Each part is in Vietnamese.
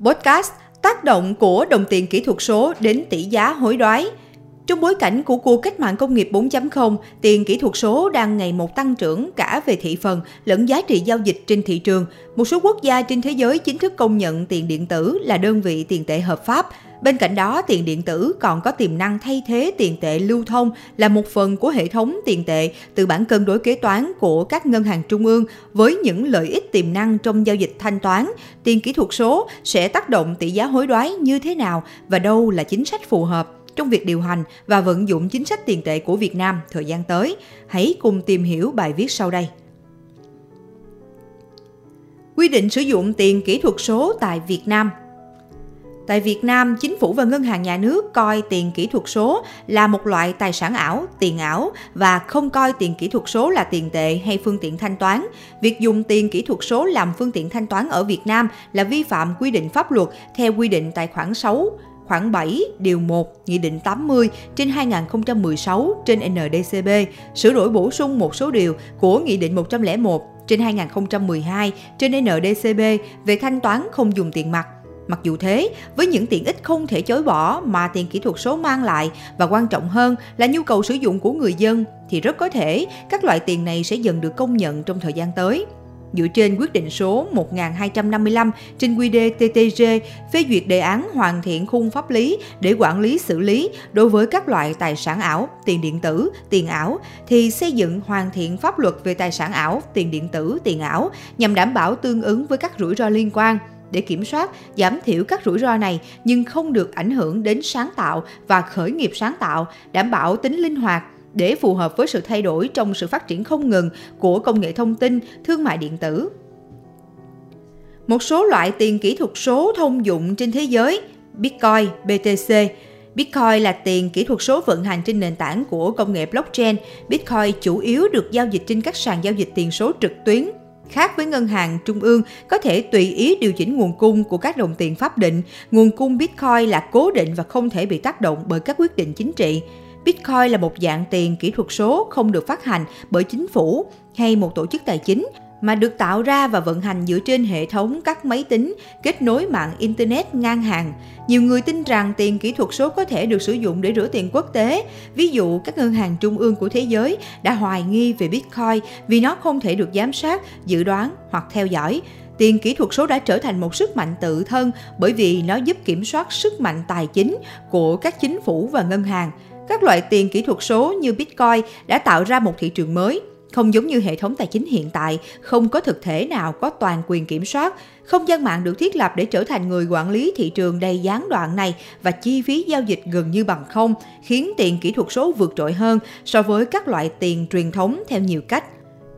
Podcast tác động của đồng tiền kỹ thuật số đến tỷ giá hối đoái. Trong bối cảnh của cuộc cách mạng công nghiệp 4.0, tiền kỹ thuật số đang ngày một tăng trưởng cả về thị phần lẫn giá trị giao dịch trên thị trường. Một số quốc gia trên thế giới chính thức công nhận tiền điện tử là đơn vị tiền tệ hợp pháp. Bên cạnh đó, tiền điện tử còn có tiềm năng thay thế tiền tệ lưu thông là một phần của hệ thống tiền tệ từ bản cân đối kế toán của các ngân hàng trung ương với những lợi ích tiềm năng trong giao dịch thanh toán. Tiền kỹ thuật số sẽ tác động tỷ giá hối đoái như thế nào và đâu là chính sách phù hợp trong việc điều hành và vận dụng chính sách tiền tệ của Việt Nam thời gian tới. Hãy cùng tìm hiểu bài viết sau đây. Quy định sử dụng tiền kỹ thuật số tại Việt Nam Tại Việt Nam, chính phủ và ngân hàng nhà nước coi tiền kỹ thuật số là một loại tài sản ảo, tiền ảo và không coi tiền kỹ thuật số là tiền tệ hay phương tiện thanh toán. Việc dùng tiền kỹ thuật số làm phương tiện thanh toán ở Việt Nam là vi phạm quy định pháp luật theo quy định tại khoản 6 khoảng 7 điều 1 Nghị định 80 trên 2016 trên NDCB sửa đổi bổ sung một số điều của Nghị định 101 trên 2012 trên NDCB về thanh toán không dùng tiền mặt. Mặc dù thế, với những tiện ích không thể chối bỏ mà tiền kỹ thuật số mang lại và quan trọng hơn là nhu cầu sử dụng của người dân thì rất có thể các loại tiền này sẽ dần được công nhận trong thời gian tới dựa trên quyết định số 1255 trên QĐ-TTG phê duyệt đề án hoàn thiện khung pháp lý để quản lý xử lý đối với các loại tài sản ảo, tiền điện tử, tiền ảo thì xây dựng hoàn thiện pháp luật về tài sản ảo, tiền điện tử, tiền ảo nhằm đảm bảo tương ứng với các rủi ro liên quan. Để kiểm soát, giảm thiểu các rủi ro này nhưng không được ảnh hưởng đến sáng tạo và khởi nghiệp sáng tạo, đảm bảo tính linh hoạt, để phù hợp với sự thay đổi trong sự phát triển không ngừng của công nghệ thông tin, thương mại điện tử. Một số loại tiền kỹ thuật số thông dụng trên thế giới, Bitcoin, BTC, Bitcoin là tiền kỹ thuật số vận hành trên nền tảng của công nghệ blockchain. Bitcoin chủ yếu được giao dịch trên các sàn giao dịch tiền số trực tuyến. Khác với ngân hàng trung ương, có thể tùy ý điều chỉnh nguồn cung của các đồng tiền pháp định. Nguồn cung Bitcoin là cố định và không thể bị tác động bởi các quyết định chính trị. Bitcoin là một dạng tiền kỹ thuật số không được phát hành bởi chính phủ hay một tổ chức tài chính mà được tạo ra và vận hành dựa trên hệ thống các máy tính kết nối mạng internet ngang hàng. Nhiều người tin rằng tiền kỹ thuật số có thể được sử dụng để rửa tiền quốc tế. Ví dụ, các ngân hàng trung ương của thế giới đã hoài nghi về Bitcoin vì nó không thể được giám sát, dự đoán hoặc theo dõi. Tiền kỹ thuật số đã trở thành một sức mạnh tự thân bởi vì nó giúp kiểm soát sức mạnh tài chính của các chính phủ và ngân hàng các loại tiền kỹ thuật số như Bitcoin đã tạo ra một thị trường mới, không giống như hệ thống tài chính hiện tại, không có thực thể nào có toàn quyền kiểm soát. Không gian mạng được thiết lập để trở thành người quản lý thị trường đầy gián đoạn này và chi phí giao dịch gần như bằng không, khiến tiền kỹ thuật số vượt trội hơn so với các loại tiền truyền thống theo nhiều cách.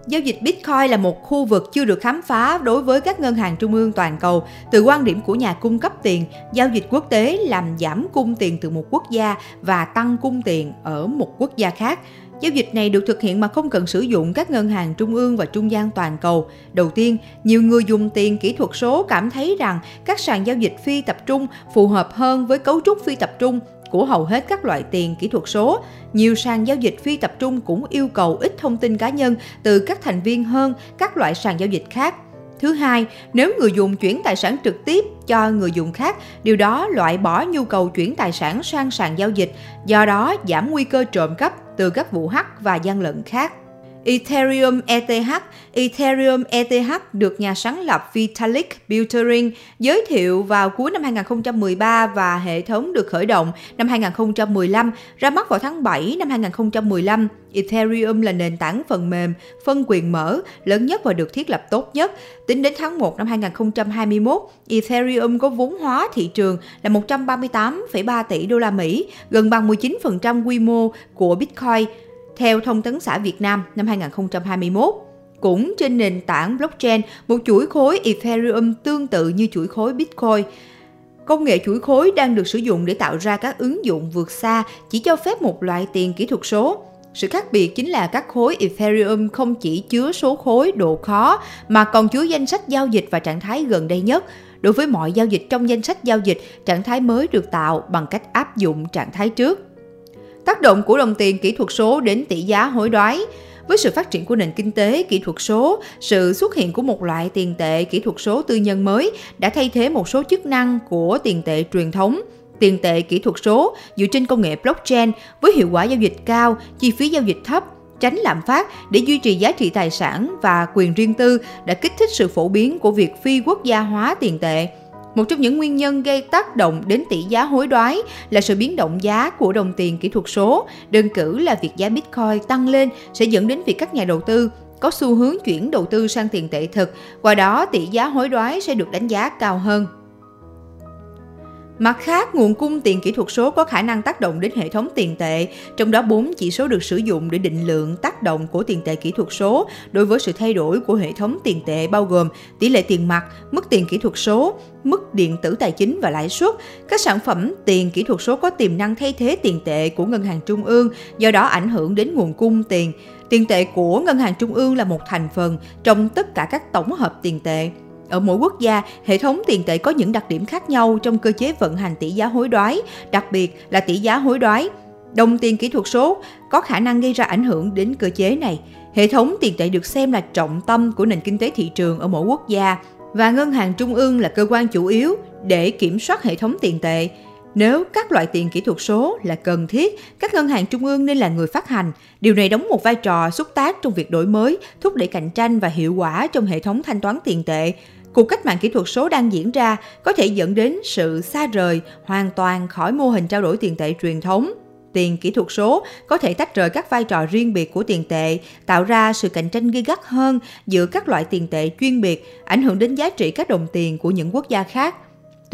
Giao dịch Bitcoin là một khu vực chưa được khám phá đối với các ngân hàng trung ương toàn cầu. Từ quan điểm của nhà cung cấp tiền, giao dịch quốc tế làm giảm cung tiền từ một quốc gia và tăng cung tiền ở một quốc gia khác. Giao dịch này được thực hiện mà không cần sử dụng các ngân hàng trung ương và trung gian toàn cầu. Đầu tiên, nhiều người dùng tiền kỹ thuật số cảm thấy rằng các sàn giao dịch phi tập trung phù hợp hơn với cấu trúc phi tập trung của hầu hết các loại tiền kỹ thuật số. Nhiều sàn giao dịch phi tập trung cũng yêu cầu ít thông tin cá nhân từ các thành viên hơn các loại sàn giao dịch khác. Thứ hai, nếu người dùng chuyển tài sản trực tiếp cho người dùng khác, điều đó loại bỏ nhu cầu chuyển tài sản sang sàn giao dịch, do đó giảm nguy cơ trộm cắp từ các vụ hack và gian lận khác. Ethereum ETH Ethereum ETH được nhà sáng lập Vitalik Buterin giới thiệu vào cuối năm 2013 và hệ thống được khởi động năm 2015, ra mắt vào tháng 7 năm 2015. Ethereum là nền tảng phần mềm, phân quyền mở, lớn nhất và được thiết lập tốt nhất. Tính đến tháng 1 năm 2021, Ethereum có vốn hóa thị trường là 138,3 tỷ đô la Mỹ, gần bằng 19% quy mô của Bitcoin theo Thông tấn xã Việt Nam năm 2021. Cũng trên nền tảng blockchain, một chuỗi khối Ethereum tương tự như chuỗi khối Bitcoin. Công nghệ chuỗi khối đang được sử dụng để tạo ra các ứng dụng vượt xa chỉ cho phép một loại tiền kỹ thuật số. Sự khác biệt chính là các khối Ethereum không chỉ chứa số khối độ khó mà còn chứa danh sách giao dịch và trạng thái gần đây nhất. Đối với mọi giao dịch trong danh sách giao dịch, trạng thái mới được tạo bằng cách áp dụng trạng thái trước. Tác động của đồng tiền kỹ thuật số đến tỷ giá hối đoái với sự phát triển của nền kinh tế kỹ thuật số, sự xuất hiện của một loại tiền tệ kỹ thuật số tư nhân mới đã thay thế một số chức năng của tiền tệ truyền thống. Tiền tệ kỹ thuật số dựa trên công nghệ blockchain với hiệu quả giao dịch cao, chi phí giao dịch thấp, tránh lạm phát để duy trì giá trị tài sản và quyền riêng tư đã kích thích sự phổ biến của việc phi quốc gia hóa tiền tệ. Một trong những nguyên nhân gây tác động đến tỷ giá hối đoái là sự biến động giá của đồng tiền kỹ thuật số. Đơn cử là việc giá Bitcoin tăng lên sẽ dẫn đến việc các nhà đầu tư có xu hướng chuyển đầu tư sang tiền tệ thực, qua đó tỷ giá hối đoái sẽ được đánh giá cao hơn. Mặt khác, nguồn cung tiền kỹ thuật số có khả năng tác động đến hệ thống tiền tệ, trong đó 4 chỉ số được sử dụng để định lượng tác động của tiền tệ kỹ thuật số đối với sự thay đổi của hệ thống tiền tệ bao gồm tỷ lệ tiền mặt, mức tiền kỹ thuật số, mức điện tử tài chính và lãi suất. Các sản phẩm tiền kỹ thuật số có tiềm năng thay thế tiền tệ của ngân hàng trung ương, do đó ảnh hưởng đến nguồn cung tiền. Tiền tệ của ngân hàng trung ương là một thành phần trong tất cả các tổng hợp tiền tệ. Ở mỗi quốc gia, hệ thống tiền tệ có những đặc điểm khác nhau trong cơ chế vận hành tỷ giá hối đoái, đặc biệt là tỷ giá hối đoái. Đồng tiền kỹ thuật số có khả năng gây ra ảnh hưởng đến cơ chế này. Hệ thống tiền tệ được xem là trọng tâm của nền kinh tế thị trường ở mỗi quốc gia và ngân hàng trung ương là cơ quan chủ yếu để kiểm soát hệ thống tiền tệ. Nếu các loại tiền kỹ thuật số là cần thiết, các ngân hàng trung ương nên là người phát hành. Điều này đóng một vai trò xúc tác trong việc đổi mới, thúc đẩy cạnh tranh và hiệu quả trong hệ thống thanh toán tiền tệ. Cuộc cách mạng kỹ thuật số đang diễn ra có thể dẫn đến sự xa rời hoàn toàn khỏi mô hình trao đổi tiền tệ truyền thống. Tiền kỹ thuật số có thể tách rời các vai trò riêng biệt của tiền tệ, tạo ra sự cạnh tranh gay gắt hơn giữa các loại tiền tệ chuyên biệt, ảnh hưởng đến giá trị các đồng tiền của những quốc gia khác.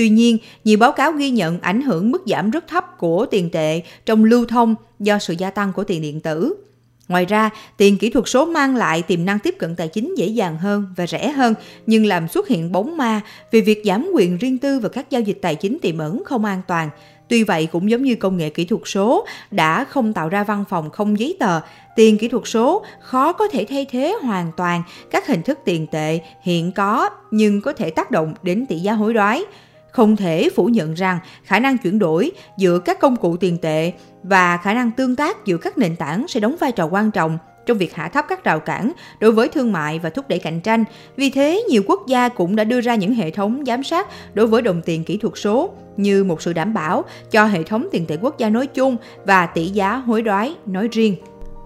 Tuy nhiên, nhiều báo cáo ghi nhận ảnh hưởng mức giảm rất thấp của tiền tệ trong lưu thông do sự gia tăng của tiền điện tử. Ngoài ra, tiền kỹ thuật số mang lại tiềm năng tiếp cận tài chính dễ dàng hơn và rẻ hơn, nhưng làm xuất hiện bóng ma vì việc giảm quyền riêng tư và các giao dịch tài chính tiềm ẩn không an toàn. Tuy vậy, cũng giống như công nghệ kỹ thuật số đã không tạo ra văn phòng không giấy tờ, tiền kỹ thuật số khó có thể thay thế hoàn toàn các hình thức tiền tệ hiện có nhưng có thể tác động đến tỷ giá hối đoái. Không thể phủ nhận rằng khả năng chuyển đổi giữa các công cụ tiền tệ và khả năng tương tác giữa các nền tảng sẽ đóng vai trò quan trọng trong việc hạ thấp các rào cản đối với thương mại và thúc đẩy cạnh tranh. Vì thế, nhiều quốc gia cũng đã đưa ra những hệ thống giám sát đối với đồng tiền kỹ thuật số như một sự đảm bảo cho hệ thống tiền tệ quốc gia nói chung và tỷ giá hối đoái nói riêng.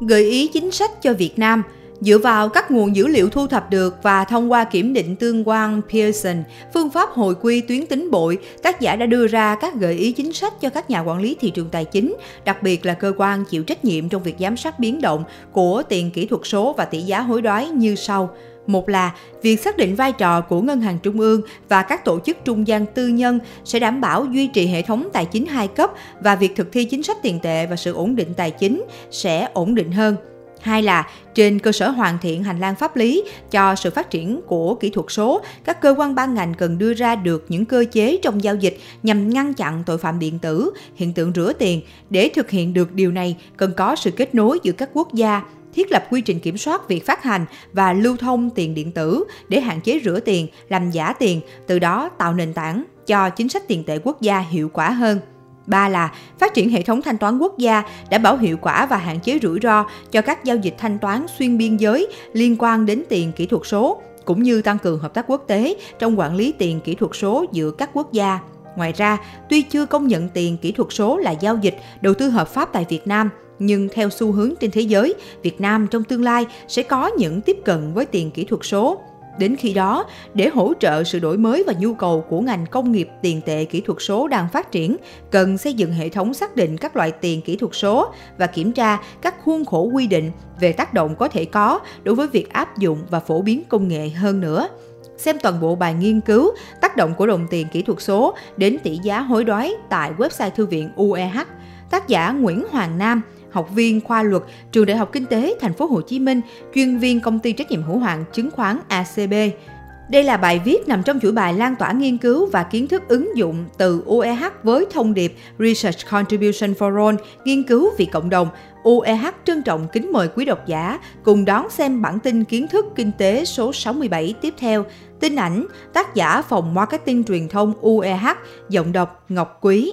Gợi ý chính sách cho Việt Nam – Dựa vào các nguồn dữ liệu thu thập được và thông qua kiểm định tương quan Pearson, phương pháp hồi quy tuyến tính bội, tác giả đã đưa ra các gợi ý chính sách cho các nhà quản lý thị trường tài chính, đặc biệt là cơ quan chịu trách nhiệm trong việc giám sát biến động của tiền kỹ thuật số và tỷ giá hối đoái như sau. Một là việc xác định vai trò của ngân hàng trung ương và các tổ chức trung gian tư nhân sẽ đảm bảo duy trì hệ thống tài chính hai cấp và việc thực thi chính sách tiền tệ và sự ổn định tài chính sẽ ổn định hơn. Hai là trên cơ sở hoàn thiện hành lang pháp lý cho sự phát triển của kỹ thuật số, các cơ quan ban ngành cần đưa ra được những cơ chế trong giao dịch nhằm ngăn chặn tội phạm điện tử, hiện tượng rửa tiền. Để thực hiện được điều này, cần có sự kết nối giữa các quốc gia, thiết lập quy trình kiểm soát việc phát hành và lưu thông tiền điện tử để hạn chế rửa tiền, làm giả tiền, từ đó tạo nền tảng cho chính sách tiền tệ quốc gia hiệu quả hơn. Ba là phát triển hệ thống thanh toán quốc gia đảm bảo hiệu quả và hạn chế rủi ro cho các giao dịch thanh toán xuyên biên giới liên quan đến tiền kỹ thuật số, cũng như tăng cường hợp tác quốc tế trong quản lý tiền kỹ thuật số giữa các quốc gia. Ngoài ra, tuy chưa công nhận tiền kỹ thuật số là giao dịch đầu tư hợp pháp tại Việt Nam, nhưng theo xu hướng trên thế giới, Việt Nam trong tương lai sẽ có những tiếp cận với tiền kỹ thuật số Đến khi đó, để hỗ trợ sự đổi mới và nhu cầu của ngành công nghiệp tiền tệ kỹ thuật số đang phát triển, cần xây dựng hệ thống xác định các loại tiền kỹ thuật số và kiểm tra các khuôn khổ quy định về tác động có thể có đối với việc áp dụng và phổ biến công nghệ hơn nữa. Xem toàn bộ bài nghiên cứu tác động của đồng tiền kỹ thuật số đến tỷ giá hối đoái tại website thư viện UEH, tác giả Nguyễn Hoàng Nam – học viên khoa luật trường Đại học Kinh tế Thành phố Hồ Chí Minh, chuyên viên công ty trách nhiệm hữu hạn chứng khoán ACB. Đây là bài viết nằm trong chuỗi bài lan tỏa nghiên cứu và kiến thức ứng dụng từ UEH với thông điệp Research Contribution for All, nghiên cứu vì cộng đồng. UEH trân trọng kính mời quý độc giả cùng đón xem bản tin kiến thức kinh tế số 67 tiếp theo. Tin ảnh, tác giả phòng marketing truyền thông UEH, giọng đọc Ngọc Quý.